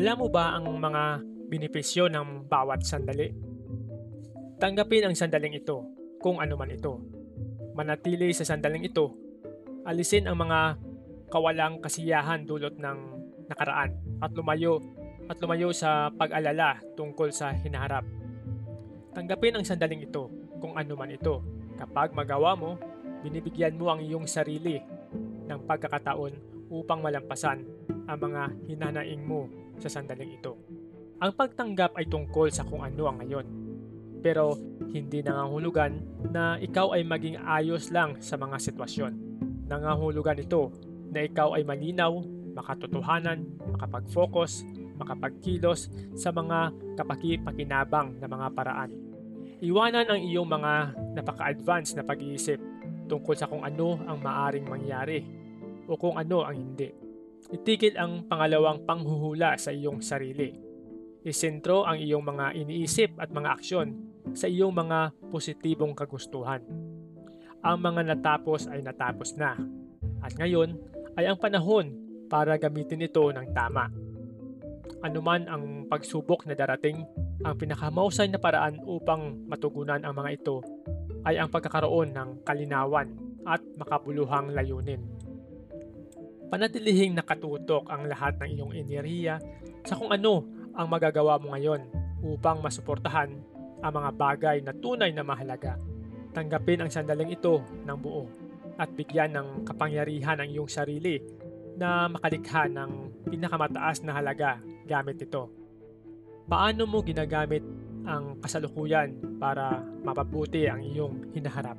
Alam mo ba ang mga benepisyo ng bawat sandali? Tanggapin ang sandaling ito kung ano man ito. Manatili sa sandaling ito. Alisin ang mga kawalang kasiyahan dulot ng nakaraan at lumayo at lumayo sa pag-alala tungkol sa hinaharap. Tanggapin ang sandaling ito kung ano man ito. Kapag magawa mo, binibigyan mo ang iyong sarili ng pagkakataon upang malampasan ang mga hinanaing mo sa sandaling ito. Ang pagtanggap ay tungkol sa kung ano ang ngayon. Pero hindi nangangahulugan na ikaw ay maging ayos lang sa mga sitwasyon. Nangangahulugan ito na ikaw ay malinaw, makatotohanan, makapag-focus, makapagkilos sa mga kapaki-pakinabang na mga paraan. Iwanan ang iyong mga napaka-advance na pag-iisip tungkol sa kung ano ang maaring mangyari o kung ano ang hindi. Itigil ang pangalawang panghuhula sa iyong sarili. Isentro ang iyong mga iniisip at mga aksyon sa iyong mga positibong kagustuhan. Ang mga natapos ay natapos na. At ngayon ay ang panahon para gamitin ito ng tama. Anuman ang pagsubok na darating, ang pinakamausay na paraan upang matugunan ang mga ito ay ang pagkakaroon ng kalinawan at makabuluhang layunin. Panatilihing nakatutok ang lahat ng iyong enerhiya sa kung ano ang magagawa mo ngayon upang masuportahan ang mga bagay na tunay na mahalaga. Tanggapin ang sandaling ito ng buo at bigyan ng kapangyarihan ang iyong sarili na makalikha ng pinakamataas na halaga gamit ito. Paano mo ginagamit ang kasalukuyan para mapabuti ang iyong hinaharap?